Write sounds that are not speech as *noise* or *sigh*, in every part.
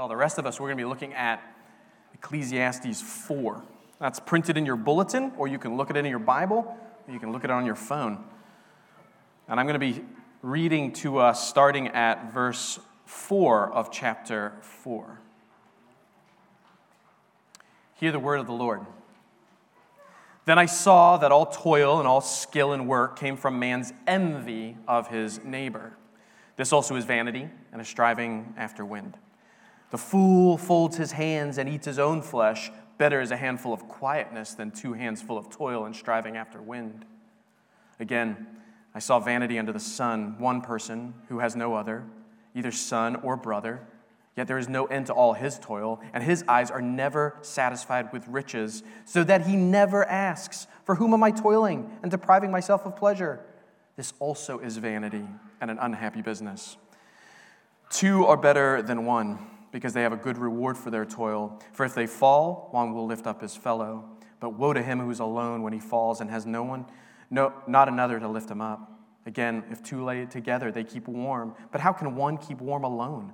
Well, the rest of us, we're going to be looking at Ecclesiastes 4. That's printed in your bulletin, or you can look at it in your Bible, or you can look at it on your phone. And I'm going to be reading to us starting at verse 4 of chapter 4. Hear the word of the Lord. Then I saw that all toil and all skill and work came from man's envy of his neighbor. This also is vanity and a striving after wind. The fool folds his hands and eats his own flesh. Better is a handful of quietness than two hands full of toil and striving after wind. Again, I saw vanity under the sun, one person who has no other, either son or brother, yet there is no end to all his toil, and his eyes are never satisfied with riches, so that he never asks, For whom am I toiling and depriving myself of pleasure? This also is vanity and an unhappy business. Two are better than one because they have a good reward for their toil. For if they fall, one will lift up his fellow. But woe to him who is alone when he falls and has no one, no, not another to lift him up. Again, if two lay together, they keep warm. But how can one keep warm alone?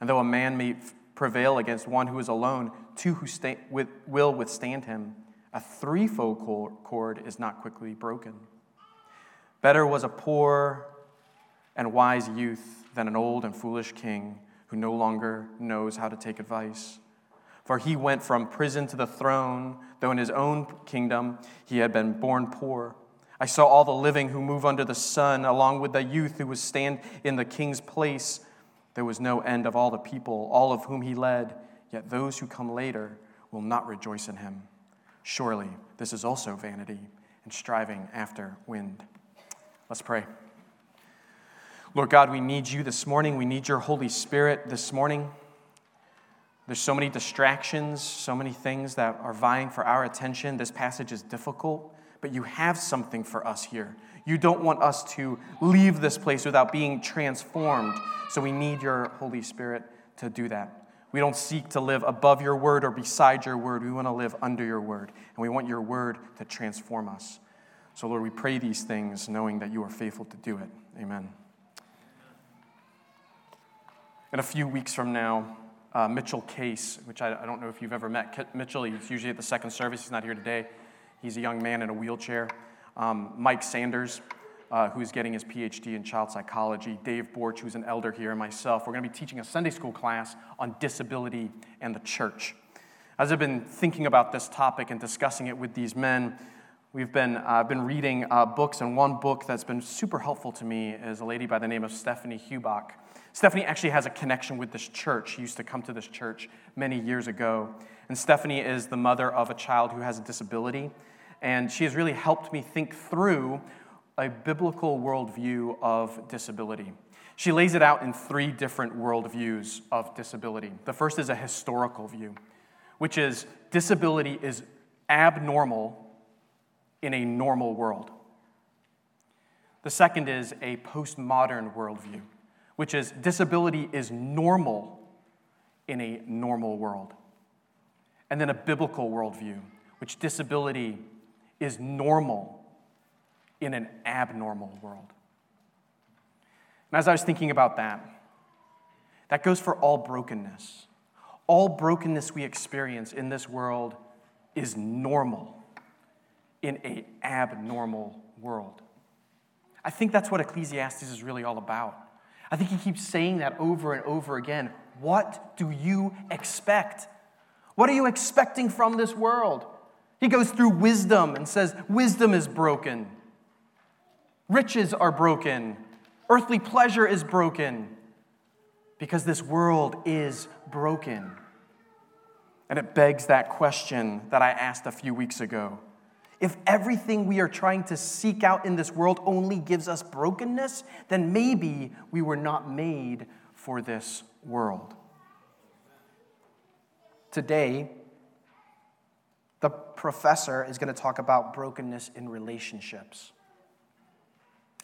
And though a man may prevail against one who is alone, two who stay, with, will withstand him. A threefold cord is not quickly broken. Better was a poor and wise youth than an old and foolish king who no longer knows how to take advice. For he went from prison to the throne, though in his own kingdom he had been born poor. I saw all the living who move under the sun, along with the youth who was stand in the king's place. There was no end of all the people, all of whom he led, yet those who come later will not rejoice in him. Surely this is also vanity and striving after wind. Let's pray. Lord God, we need you this morning. We need your Holy Spirit this morning. There's so many distractions, so many things that are vying for our attention. This passage is difficult, but you have something for us here. You don't want us to leave this place without being transformed. So we need your Holy Spirit to do that. We don't seek to live above your word or beside your word. We want to live under your word. And we want your word to transform us. So, Lord, we pray these things knowing that you are faithful to do it. Amen. In a few weeks from now, uh, Mitchell Case, which I, I, don't know if you've ever met Mitchell, he's usually at the second service, he's not here today. He's a young man in a wheelchair. Um, Mike Sanders, uh, who's getting his PhD in child psychology, Dave Borch, who's an elder here, and myself. We're going to be teaching a Sunday school class on disability and the church. As I've been thinking about this topic and discussing it with these men, we've been, uh, been reading uh, books, and one book that's been super helpful to me is a lady by the name of Stephanie Hubach. Stephanie actually has a connection with this church. She used to come to this church many years ago. And Stephanie is the mother of a child who has a disability. And she has really helped me think through a biblical worldview of disability. She lays it out in three different worldviews of disability. The first is a historical view, which is disability is abnormal in a normal world. The second is a postmodern worldview which is disability is normal in a normal world. And then a biblical worldview, which disability is normal in an abnormal world. And as I was thinking about that, that goes for all brokenness. All brokenness we experience in this world is normal in an abnormal world. I think that's what Ecclesiastes is really all about. I think he keeps saying that over and over again. What do you expect? What are you expecting from this world? He goes through wisdom and says, Wisdom is broken, riches are broken, earthly pleasure is broken, because this world is broken. And it begs that question that I asked a few weeks ago if everything we are trying to seek out in this world only gives us brokenness, then maybe we were not made for this world. Today, the professor is going to talk about brokenness in relationships.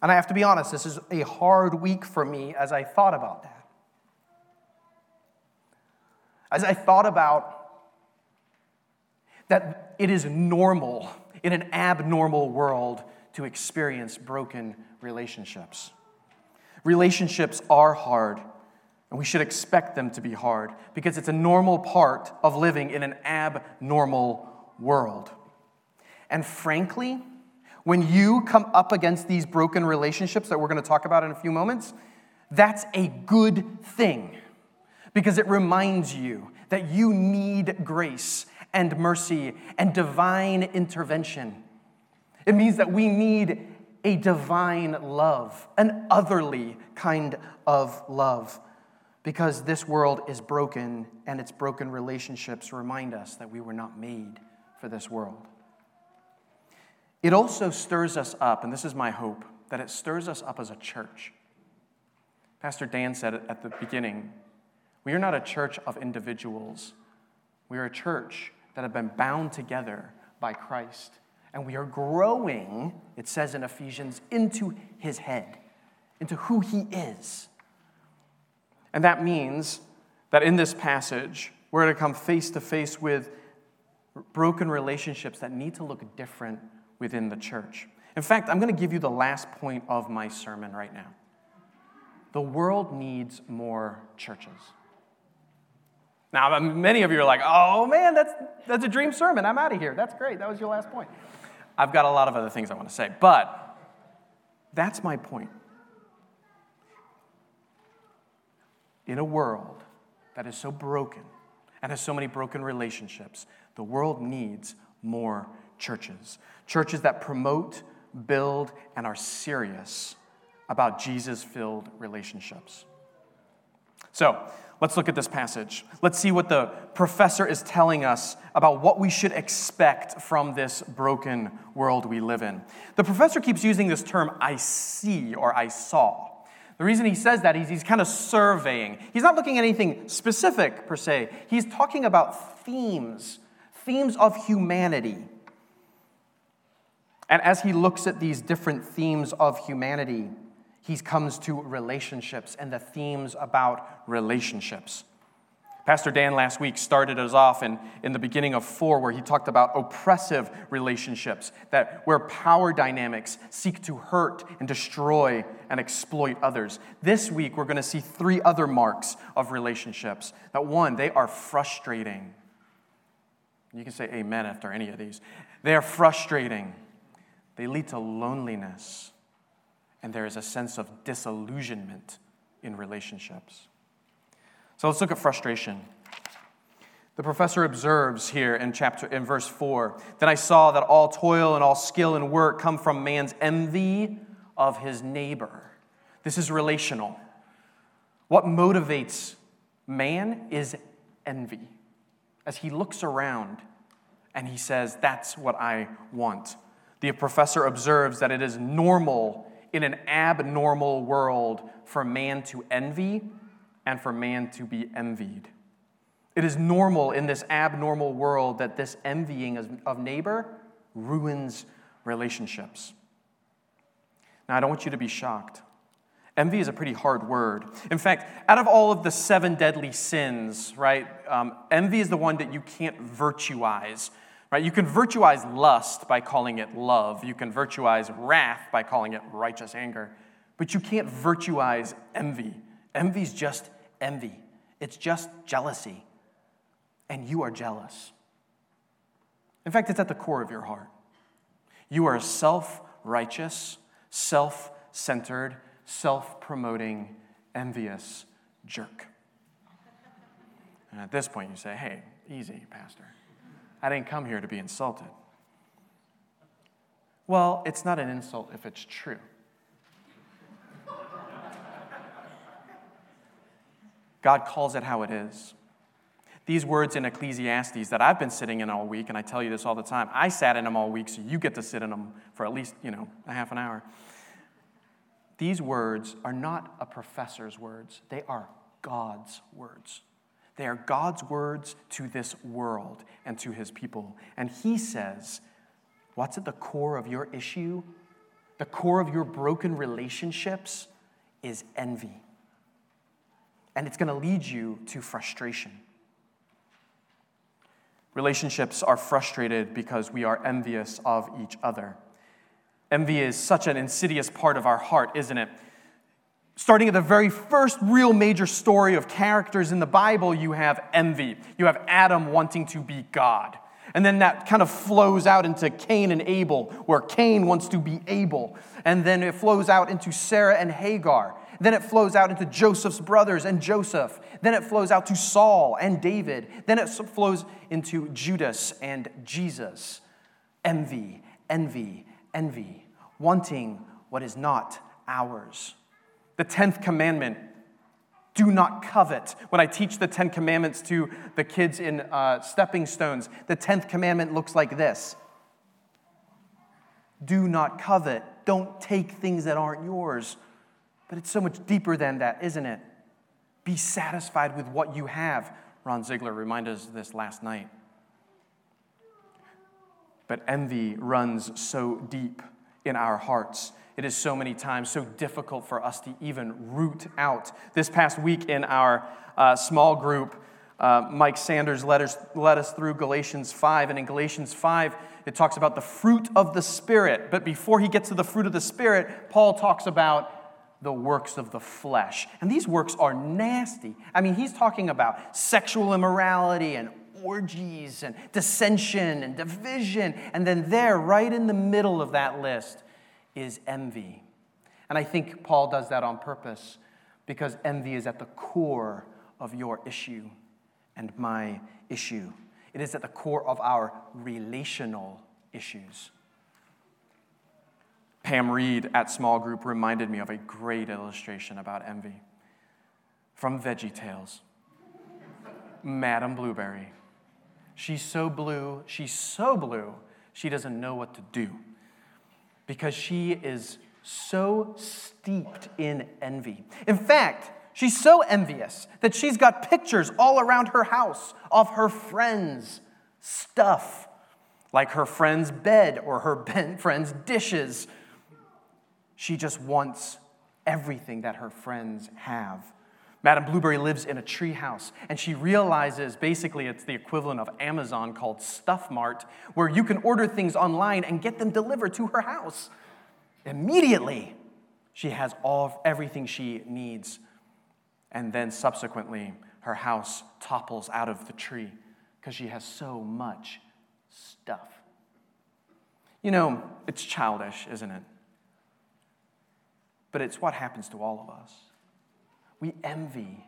And I have to be honest, this is a hard week for me as I thought about that. As I thought about that it is normal in an abnormal world to experience broken relationships. Relationships are hard, And we should expect them to be hard because it's a normal part of living in an abnormal world. And frankly, when you come up against these broken relationships that we're going to talk about in a few moments, that's a good thing because it reminds you that you need grace and mercy and divine intervention. It means that we need a divine love, an otherly kind of love, because this world is broken and its broken relationships remind us that we were not made for this world. It also stirs us up, and this is my hope, that it stirs us up as a church. Pastor Dan said at the beginning we are not a church of individuals, we are a church that have been bound together by Christ. And we are growing, it says in Ephesians, into his head, into who he is. And that means that in this passage, we're going to come face to face with broken relationships that need to look different within the church. In fact, I'm going to give you the last point of my sermon right now. The world needs more churches. Now, many of you are like, oh man, that's, that's a dream sermon. I'm out of here. That's great. That was your last point. I've got a lot of other things I want to say, but that's my point. In a world that is so broken and has so many broken relationships, the world needs more churches. Churches that promote, build, and are serious about Jesus filled relationships. So, let's look at this passage. Let's see what the professor is telling us about what we should expect from this broken world we live in. The professor keeps using this term, I see or I saw. The reason he says that is he's kind of surveying. He's not looking at anything specific per se, he's talking about themes, themes of humanity. And as he looks at these different themes of humanity, he comes to relationships and the themes about relationships. Pastor Dan last week started us off in, in the beginning of four, where he talked about oppressive relationships, that where power dynamics seek to hurt and destroy and exploit others. This week, we're going to see three other marks of relationships. That one, they are frustrating. You can say amen after any of these. They are frustrating, they lead to loneliness, and there is a sense of disillusionment in relationships. So let's look at frustration. The professor observes here in chapter in verse 4 that I saw that all toil and all skill and work come from man's envy of his neighbor. This is relational. What motivates man is envy. As he looks around and he says, That's what I want. The professor observes that it is normal in an abnormal world for man to envy and for man to be envied. It is normal in this abnormal world that this envying of neighbor ruins relationships. Now, I don't want you to be shocked. Envy is a pretty hard word. In fact, out of all of the seven deadly sins, right, um, envy is the one that you can't virtuize. Right? You can virtuize lust by calling it love. You can virtuize wrath by calling it righteous anger. But you can't virtuize envy. Envy is just envy, it's just jealousy. And you are jealous. In fact, it's at the core of your heart. You are a self righteous, self centered, self promoting, envious jerk. And at this point, you say, hey, easy, Pastor. I didn't come here to be insulted. Well, it's not an insult if it's true. God calls it how it is. These words in Ecclesiastes that I've been sitting in all week, and I tell you this all the time, I sat in them all week, so you get to sit in them for at least, you know, a half an hour. These words are not a professor's words, they are God's words. They are God's words to this world and to his people. And he says, What's at the core of your issue? The core of your broken relationships is envy and it's going to lead you to frustration. Relationships are frustrated because we are envious of each other. Envy is such an insidious part of our heart, isn't it? Starting at the very first real major story of characters in the Bible, you have envy. You have Adam wanting to be God. And then that kind of flows out into Cain and Abel, where Cain wants to be Abel. And then it flows out into Sarah and Hagar. Then it flows out into Joseph's brothers and Joseph. Then it flows out to Saul and David. Then it flows into Judas and Jesus. Envy, envy, envy, wanting what is not ours. The 10th commandment do not covet. When I teach the Ten Commandments to the kids in uh, stepping stones, the 10th commandment looks like this Do not covet. Don't take things that aren't yours. But it's so much deeper than that, isn't it? Be satisfied with what you have. Ron Ziegler reminded us of this last night. But envy runs so deep in our hearts. It is so many times so difficult for us to even root out. This past week in our uh, small group, uh, Mike Sanders led us, led us through Galatians 5. And in Galatians 5, it talks about the fruit of the Spirit. But before he gets to the fruit of the Spirit, Paul talks about the works of the flesh. And these works are nasty. I mean, he's talking about sexual immorality and orgies and dissension and division. And then, there, right in the middle of that list, is envy. And I think Paul does that on purpose because envy is at the core of your issue and my issue. It is at the core of our relational issues. Pam Reed at Small Group reminded me of a great illustration about envy from Veggie Tales. Madame Blueberry. She's so blue, she's so blue, she doesn't know what to do because she is so steeped in envy. In fact, she's so envious that she's got pictures all around her house of her friends' stuff, like her friend's bed or her *laughs* friend's dishes. She just wants everything that her friends have. Madame Blueberry lives in a treehouse, and she realizes basically it's the equivalent of Amazon called Stuff Mart, where you can order things online and get them delivered to her house. Immediately, she has all everything she needs. And then subsequently, her house topples out of the tree because she has so much stuff. You know, it's childish, isn't it? But it's what happens to all of us. We envy.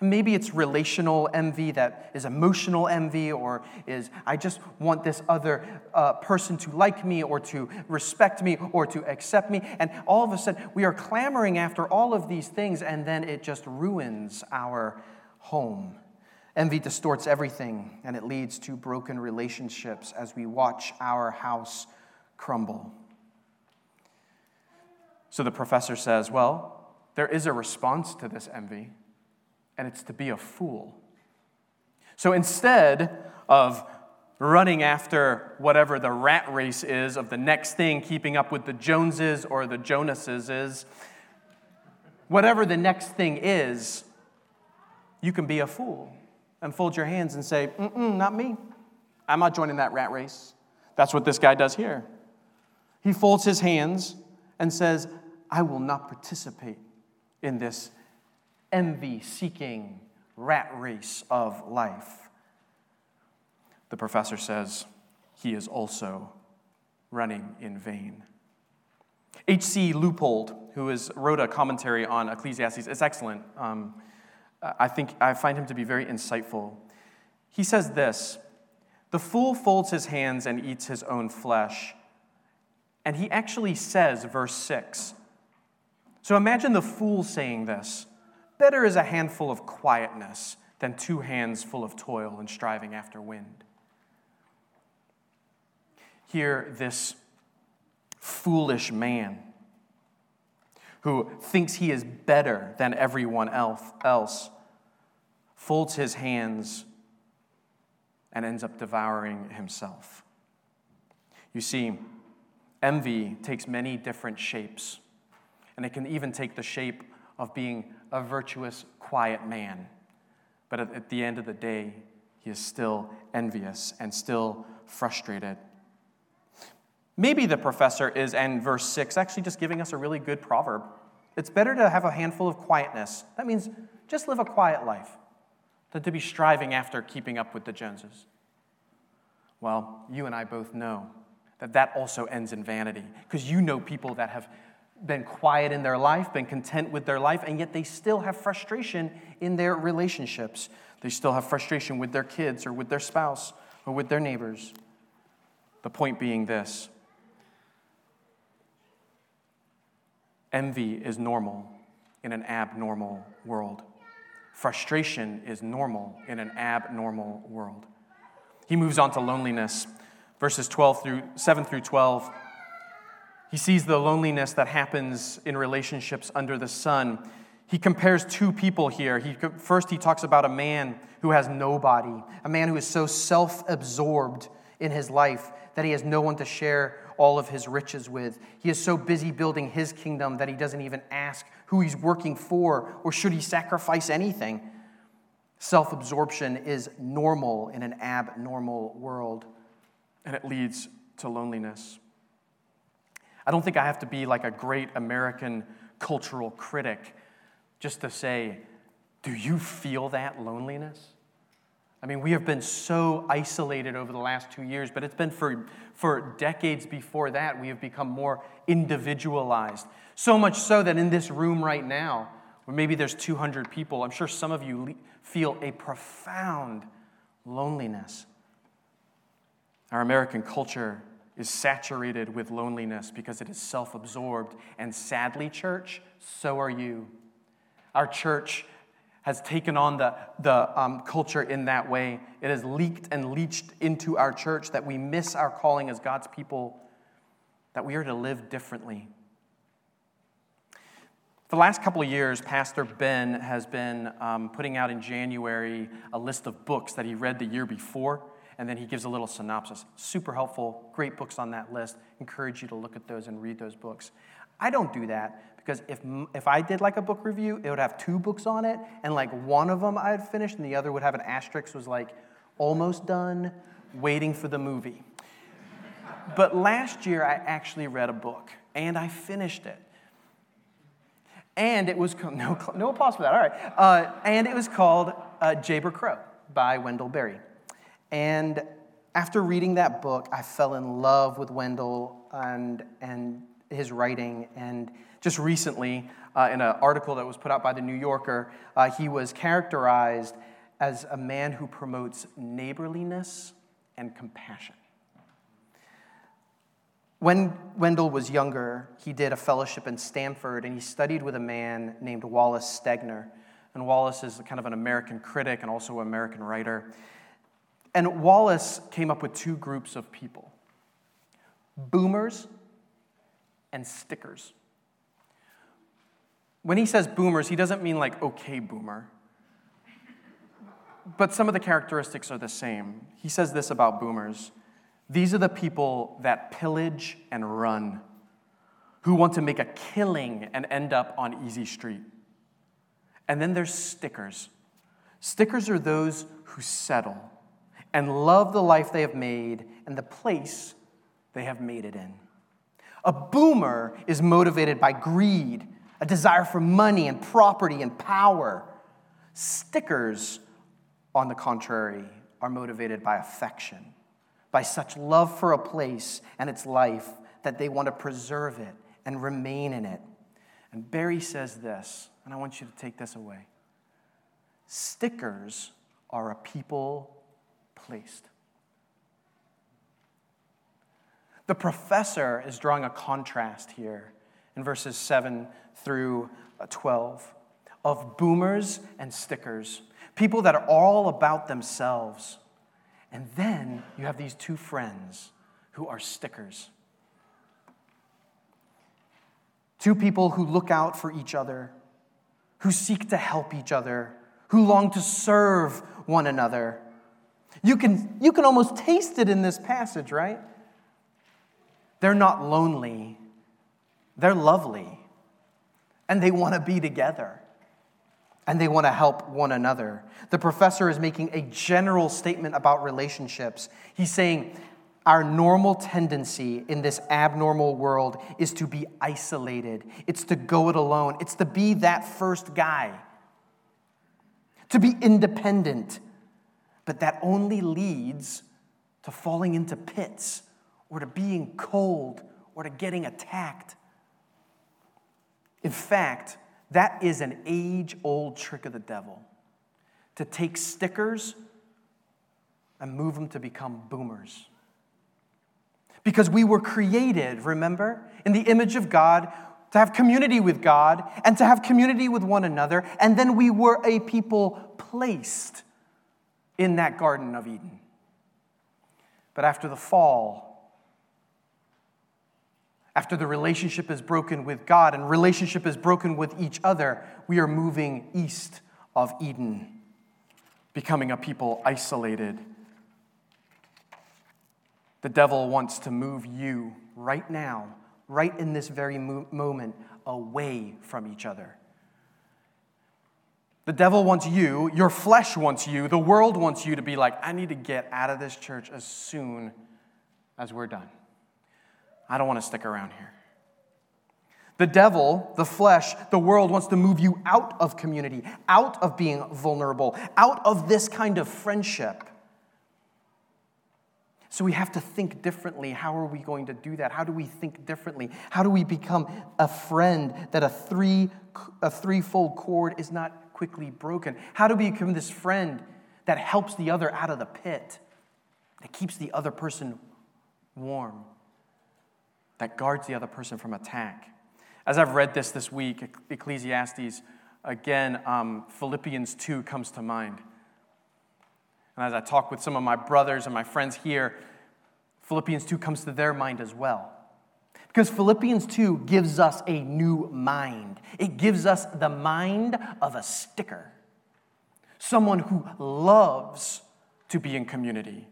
Maybe it's relational envy that is emotional envy, or is I just want this other uh, person to like me, or to respect me, or to accept me. And all of a sudden, we are clamoring after all of these things, and then it just ruins our home. Envy distorts everything, and it leads to broken relationships as we watch our house crumble. So the professor says, Well, there is a response to this envy, and it's to be a fool. So instead of running after whatever the rat race is of the next thing, keeping up with the Joneses or the Jonases is, whatever the next thing is, you can be a fool and fold your hands and say, Mm-mm, not me. I'm not joining that rat race. That's what this guy does here. He folds his hands and says, I will not participate in this envy seeking rat race of life. The professor says he is also running in vain. H.C. Leupold, who wrote a commentary on Ecclesiastes, it's excellent. Um, I think I find him to be very insightful. He says this The fool folds his hands and eats his own flesh. And he actually says, verse 6, so imagine the fool saying this Better is a handful of quietness than two hands full of toil and striving after wind. Here, this foolish man who thinks he is better than everyone else folds his hands and ends up devouring himself. You see, envy takes many different shapes and it can even take the shape of being a virtuous, quiet man. But at the end of the day, he is still envious and still frustrated. Maybe the professor is, in verse 6, actually just giving us a really good proverb. It's better to have a handful of quietness. That means just live a quiet life than to be striving after keeping up with the Joneses. Well, you and I both know that that also ends in vanity because you know people that have been quiet in their life, been content with their life, and yet they still have frustration in their relationships. They still have frustration with their kids or with their spouse or with their neighbors. The point being this envy is normal in an abnormal world. Frustration is normal in an abnormal world. He moves on to loneliness, verses 12 through 7 through 12. He sees the loneliness that happens in relationships under the sun. He compares two people here. He, first, he talks about a man who has nobody, a man who is so self absorbed in his life that he has no one to share all of his riches with. He is so busy building his kingdom that he doesn't even ask who he's working for or should he sacrifice anything. Self absorption is normal in an abnormal world, and it leads to loneliness. I don't think I have to be like a great American cultural critic just to say, do you feel that loneliness? I mean, we have been so isolated over the last two years, but it's been for, for decades before that, we have become more individualized. So much so that in this room right now, where maybe there's 200 people, I'm sure some of you feel a profound loneliness. Our American culture is saturated with loneliness because it is self absorbed. And sadly, church, so are you. Our church has taken on the, the um, culture in that way. It has leaked and leached into our church that we miss our calling as God's people, that we are to live differently. For the last couple of years, Pastor Ben has been um, putting out in January a list of books that he read the year before and then he gives a little synopsis. Super helpful, great books on that list. Encourage you to look at those and read those books. I don't do that because if, if I did like a book review, it would have two books on it, and like one of them I had finished, and the other would have an asterisk, was like almost done, waiting for the movie. but last year I actually read a book, and I finished it. And it was no no applause for that. All right, uh, and it was called uh, Jayber Crow by Wendell Berry. And after reading that book, I fell in love with Wendell and, and his writing. And just recently, uh, in an article that was put out by The New Yorker, uh, he was characterized as a man who promotes neighborliness and compassion. When Wendell was younger, he did a fellowship in Stanford and he studied with a man named Wallace Stegner. And Wallace is kind of an American critic and also an American writer. And Wallace came up with two groups of people boomers and stickers. When he says boomers, he doesn't mean like okay boomer, but some of the characteristics are the same. He says this about boomers these are the people that pillage and run, who want to make a killing and end up on Easy Street. And then there's stickers. Stickers are those who settle and love the life they have made and the place they have made it in. A boomer is motivated by greed, a desire for money and property and power. Stickers, on the contrary, are motivated by affection, by such love for a place and its life that they want to preserve it and remain in it. And Berry says this, and I want you to take this away. Stickers are a people placed. The professor is drawing a contrast here in verses 7 through uh, 12 of boomers and stickers, people that are all about themselves. And then you have these two friends who are stickers. Two people who look out for each other, who seek to help each other, who long to serve one another you can, you can almost taste it in this passage, right? They're not lonely, they're lovely, and they want to be together. And they want to help one another. The professor is making a general statement about relationships. He's saying, our normal tendency in this abnormal world is to be isolated. It's to go it alone. It's to be that first guy, to be independent. But that only leads to falling into pits or to being cold or to getting attacked. In fact, that is an age old trick of the devil to take stickers and move them to become boomers. Because we were created, remember, in the image of God, to have community with God and to have community with one another. And then we were a people placed in that Garden of Eden. But after the fall, after the relationship is broken with God and relationship is broken with each other, we are moving east of Eden, becoming a people isolated the devil wants to move you right now, right in this very moment, away from each other. The devil wants you, your flesh wants you, the world wants you to be like, I need to get out of this church as soon as we're done. I don't want to stick around here. The devil, the flesh, the world wants to move you out of community, out of being vulnerable, out of this kind of friendship. So we have to think differently. How are we going to do that? How do we think differently? How do we become a friend that a three a threefold cord is not quickly broken? How do we become this friend that helps the other out of the pit? That keeps the other person warm. That guards the other person from attack. As I've read this this week, Ecclesiastes, again, um, Philippians 2 comes to mind. And as I talk with some of my brothers and my friends here, Philippians 2 comes to their mind as well. Because Philippians 2 gives us a new mind, it gives us the mind of a sticker, someone who loves to be in community.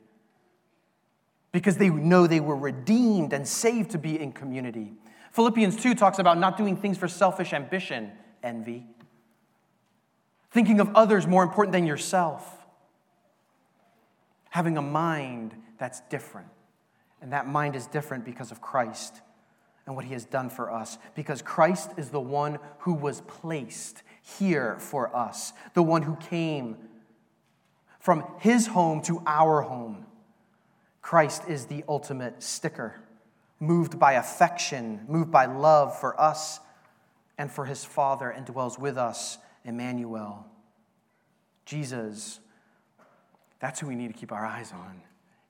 Because they know they were redeemed and saved to be in community. Philippians 2 talks about not doing things for selfish ambition, envy, thinking of others more important than yourself. Having a mind that's different. And that mind is different because of Christ and what he has done for us. Because Christ is the one who was placed here for us, the one who came from his home to our home. Christ is the ultimate sticker, moved by affection, moved by love for us and for his Father, and dwells with us, Emmanuel. Jesus that's who we need to keep our eyes on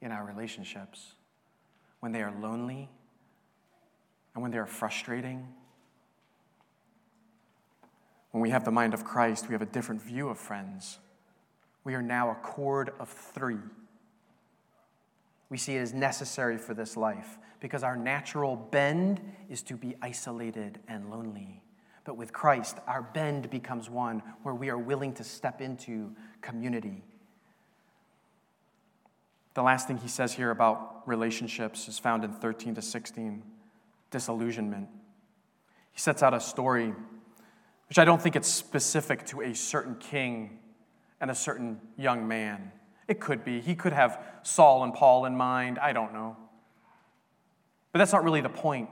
in our relationships when they are lonely and when they are frustrating. When we have the mind of Christ, we have a different view of friends. We are now a cord of three. We see it as necessary for this life because our natural bend is to be isolated and lonely. But with Christ, our bend becomes one where we are willing to step into community the last thing he says here about relationships is found in 13 to 16 disillusionment. He sets out a story, which I don't think it's specific to a certain king and a certain young man. It could be. He could have Saul and Paul in mind. I don't know. But that's not really the point.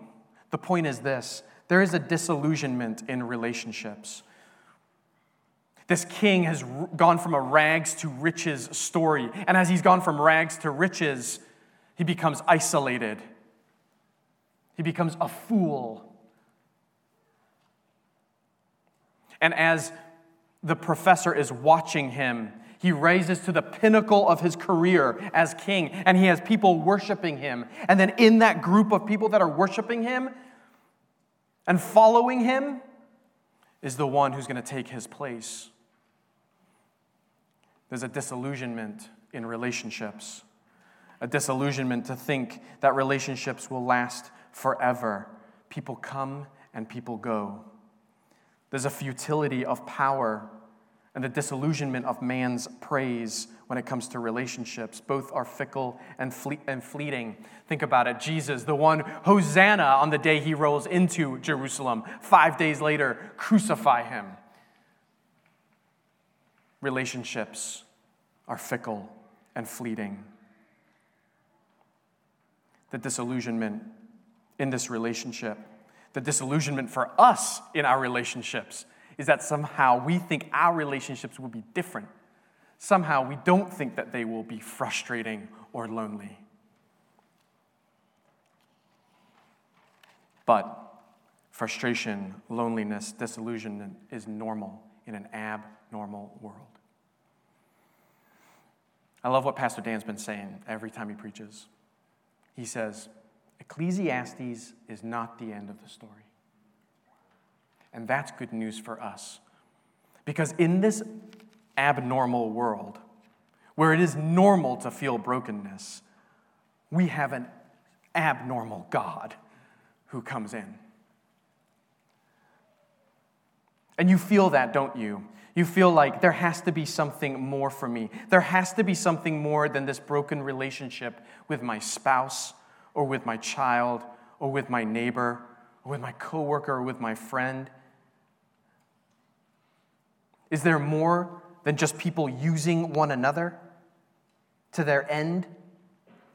The point is this there is a disillusionment in relationships. This king has gone from a rags to riches story. And as he's gone from rags to riches, he becomes isolated. He becomes a fool. And as the professor is watching him, he raises to the pinnacle of his career as king, and he has people worshiping him. And then, in that group of people that are worshiping him and following him, is the one who's going to take his place. There's a disillusionment in relationships, a disillusionment to think that relationships will last forever. People come and people go. There's a futility of power and the disillusionment of man's praise when it comes to relationships. Both are fickle and, fle- and fleeting. Think about it Jesus, the one, Hosanna, on the day he rolls into Jerusalem. Five days later, crucify him relationships are fickle and fleeting. the disillusionment in this relationship, the disillusionment for us in our relationships, is that somehow we think our relationships will be different. Somehow we don't think that they will be frustrating or lonely. But frustration, loneliness, disillusionment is normal in an abnormal world. I love what Pastor Dan's been saying every time he preaches. He says, Ecclesiastes is not the end of the story. And that's good news for us. Because in this abnormal world, where it is normal to feel brokenness, we have an abnormal God who comes in. And you feel that, don't you? You feel like there has to be something more for me. There has to be something more than this broken relationship with my spouse or with my child or with my neighbor or with my coworker or with my friend. Is there more than just people using one another to their end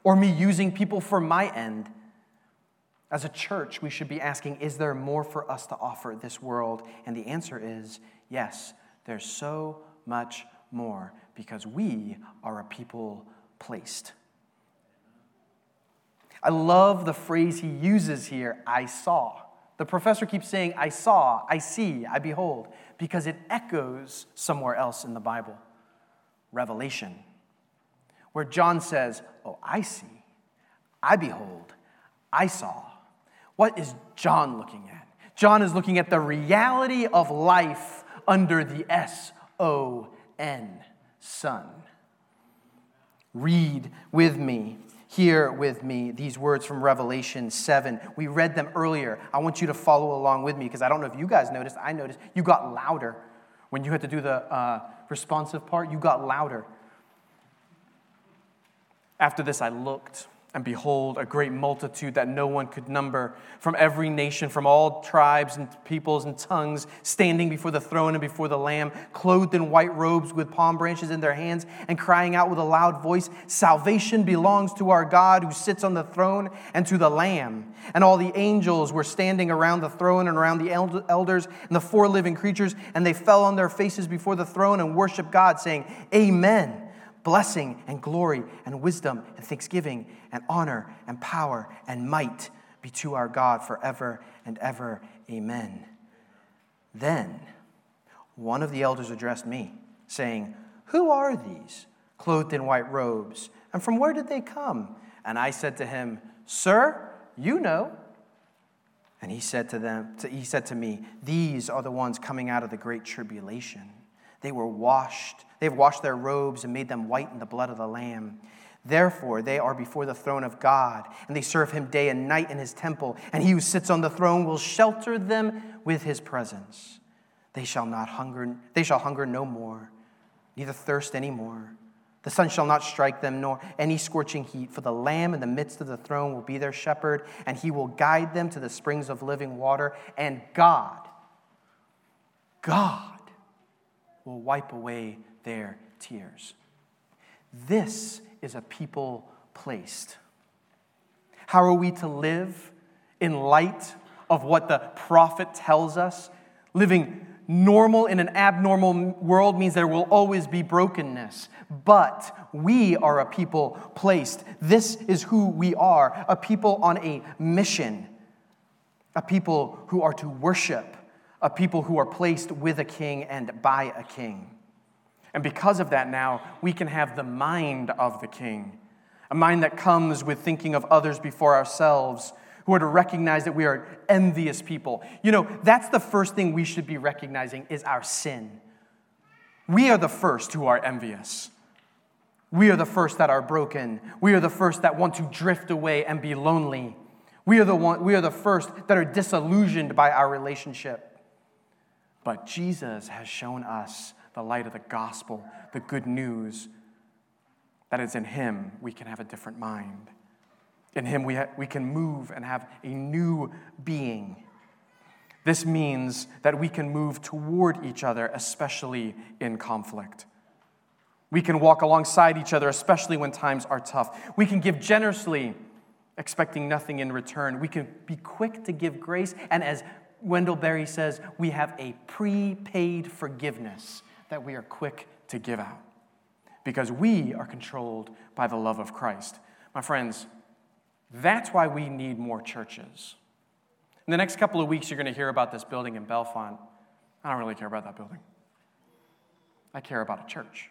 or me using people for my end? As a church, we should be asking Is there more for us to offer this world? And the answer is yes, there's so much more because we are a people placed. I love the phrase he uses here I saw. The professor keeps saying, I saw, I see, I behold, because it echoes somewhere else in the Bible Revelation, where John says, Oh, I see, I behold, I saw. What is John looking at? John is looking at the reality of life under the S O N, sun. Read with me, hear with me these words from Revelation 7. We read them earlier. I want you to follow along with me because I don't know if you guys noticed. I noticed you got louder. When you had to do the uh, responsive part, you got louder. After this, I looked and behold, a great multitude that no one could number, from every nation, from all tribes and peoples and tongues, standing before the throne and before the Lamb, clothed in white robes with palm branches in their hands, and crying out with a loud voice Salvation belongs to our God who sits on the throne and to the Lamb. And all the angels were standing around the throne and around the elders and the four living creatures, and they fell on their faces before the throne and worshiped God, saying, Amen blessing and glory and wisdom and thanksgiving and honor and power and might be to our God forever and ever. Amen. Then one of the elders addressed me, saying, Who are these clothed in white robes? And from where did they come? And I said to him, Sir, you know. And he said to them, he said to me, These are the ones coming out of the great tribulation. They were washed they have washed their robes and made them white in the blood of the Lamb. Therefore, they are before the throne of God, and they serve him day and night in his temple, and he who sits on the throne will shelter them with his presence. They shall not hunger, they shall hunger no more, neither thirst any more. The sun shall not strike them, nor any scorching heat, for the Lamb in the midst of the throne will be their shepherd, and he will guide them to the springs of living water, and God, God will wipe away their tears. This is a people placed. How are we to live in light of what the prophet tells us? Living normal in an abnormal world means there will always be brokenness, but we are a people placed. This is who we are a people on a mission, a people who are to worship, a people who are placed with a king and by a king. And because of that, now we can have the mind of the king, a mind that comes with thinking of others before ourselves, who are to recognize that we are envious people. You know, that's the first thing we should be recognizing is our sin. We are the first who are envious. We are the first that are broken. We are the first that want to drift away and be lonely. We are the, one, we are the first that are disillusioned by our relationship. But Jesus has shown us the light of the gospel, the good news that is in Him, we can have a different mind. In Him, we, ha- we can move and have a new being. This means that we can move toward each other, especially in conflict. We can walk alongside each other, especially when times are tough. We can give generously, expecting nothing in return. We can be quick to give grace. And as Wendell Berry says, we have a prepaid forgiveness that we are quick to give out because we are controlled by the love of Christ. My friends, that's why we need more churches. In the next couple of weeks, you're going to hear about this building in Bellefonte. I don't really care about that building. I care about a church.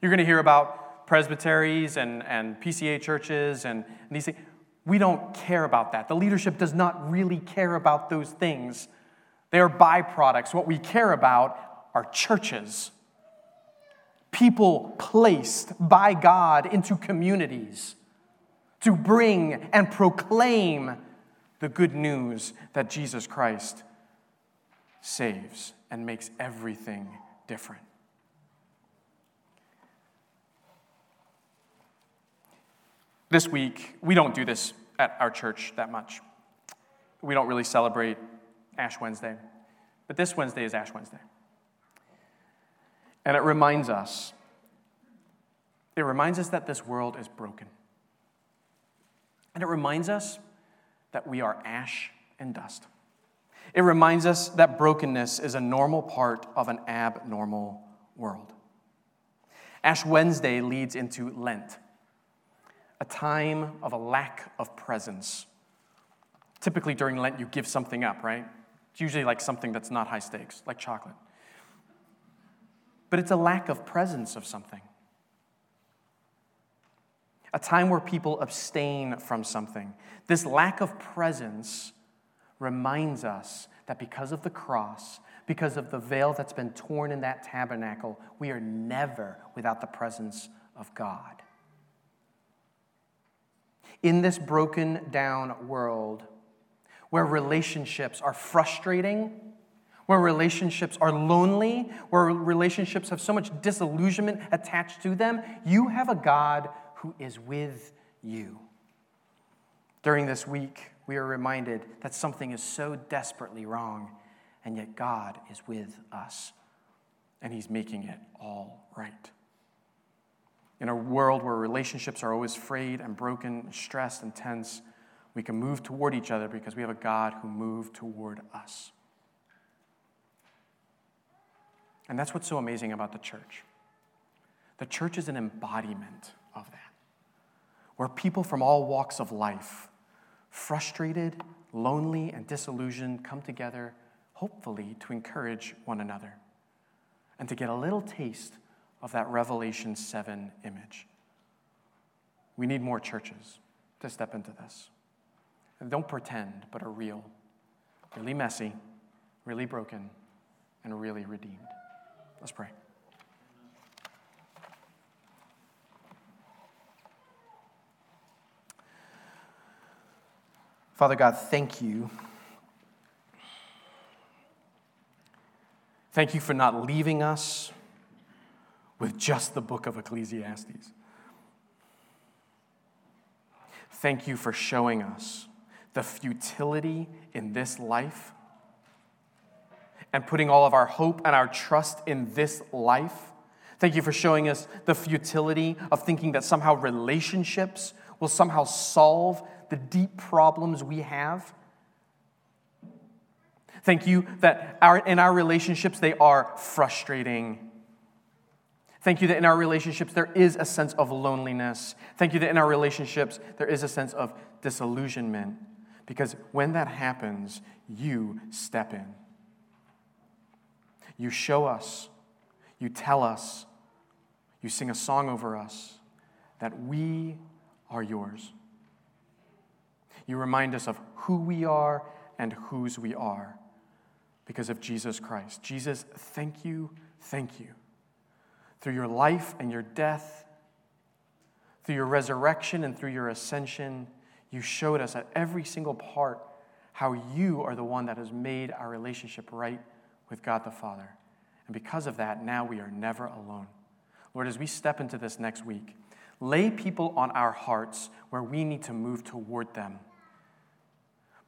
You're going to hear about presbyteries and, and PCA churches and, and these things. We don't care about that. The leadership does not really care about those things. They are byproducts. What we care about are churches. People placed by God into communities to bring and proclaim the good news that Jesus Christ saves and makes everything different. This week, we don't do this at our church that much. We don't really celebrate Ash Wednesday, but this Wednesday is Ash Wednesday. And it reminds us, it reminds us that this world is broken. And it reminds us that we are ash and dust. It reminds us that brokenness is a normal part of an abnormal world. Ash Wednesday leads into Lent, a time of a lack of presence. Typically during Lent, you give something up, right? It's usually like something that's not high stakes, like chocolate. But it's a lack of presence of something. A time where people abstain from something. This lack of presence reminds us that because of the cross, because of the veil that's been torn in that tabernacle, we are never without the presence of God. In this broken down world, where relationships are frustrating, where relationships are lonely, where relationships have so much disillusionment attached to them, you have a God who is with you. During this week, we are reminded that something is so desperately wrong, and yet God is with us, and He's making it all right. In a world where relationships are always frayed and broken, stressed and tense, we can move toward each other because we have a God who moved toward us. And that's what's so amazing about the church. The church is an embodiment of that, where people from all walks of life frustrated, lonely, and disillusioned come together, hopefully, to encourage one another and to get a little taste of that Revelation 7 image. We need more churches to step into this. And don't pretend, but are real, really messy, really broken, and really redeemed. Let's pray. Father God, thank you. Thank you for not leaving us with just the book of Ecclesiastes. Thank you for showing us the futility in this life and putting all of our hope and our trust in this life. Thank you for showing us the futility of thinking that somehow relationships will somehow solve the deep problems we have. Thank you that our, in our relationships they are frustrating. Thank you that in our relationships there is a sense of loneliness. Thank you that in our relationships there is a sense of disillusionment. Because when that happens, you step in. You show us, you tell us, you sing a song over us that we are yours. You remind us of who we are and whose we are because of Jesus Christ. Jesus, thank you, thank you. Through your life and your death, through your resurrection and through your ascension, you showed us at every single part how you are the one that has made our relationship right with God the Father. And because of that, now we are never alone. Lord, as we step into this next week, lay people on our hearts where we need to move toward them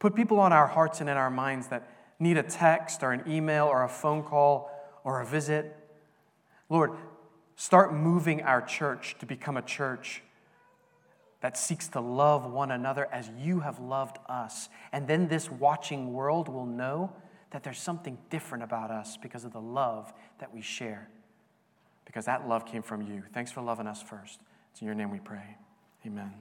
Put people on our hearts and in our minds that need a text or an email or a phone call or a visit. Lord, start moving our church to become a church that seeks to love one another as you have loved us. And then this watching world will know that there's something different about us because of the love that we share. Because that love came from you. Thanks for loving us first. It's in your name we pray. Amen.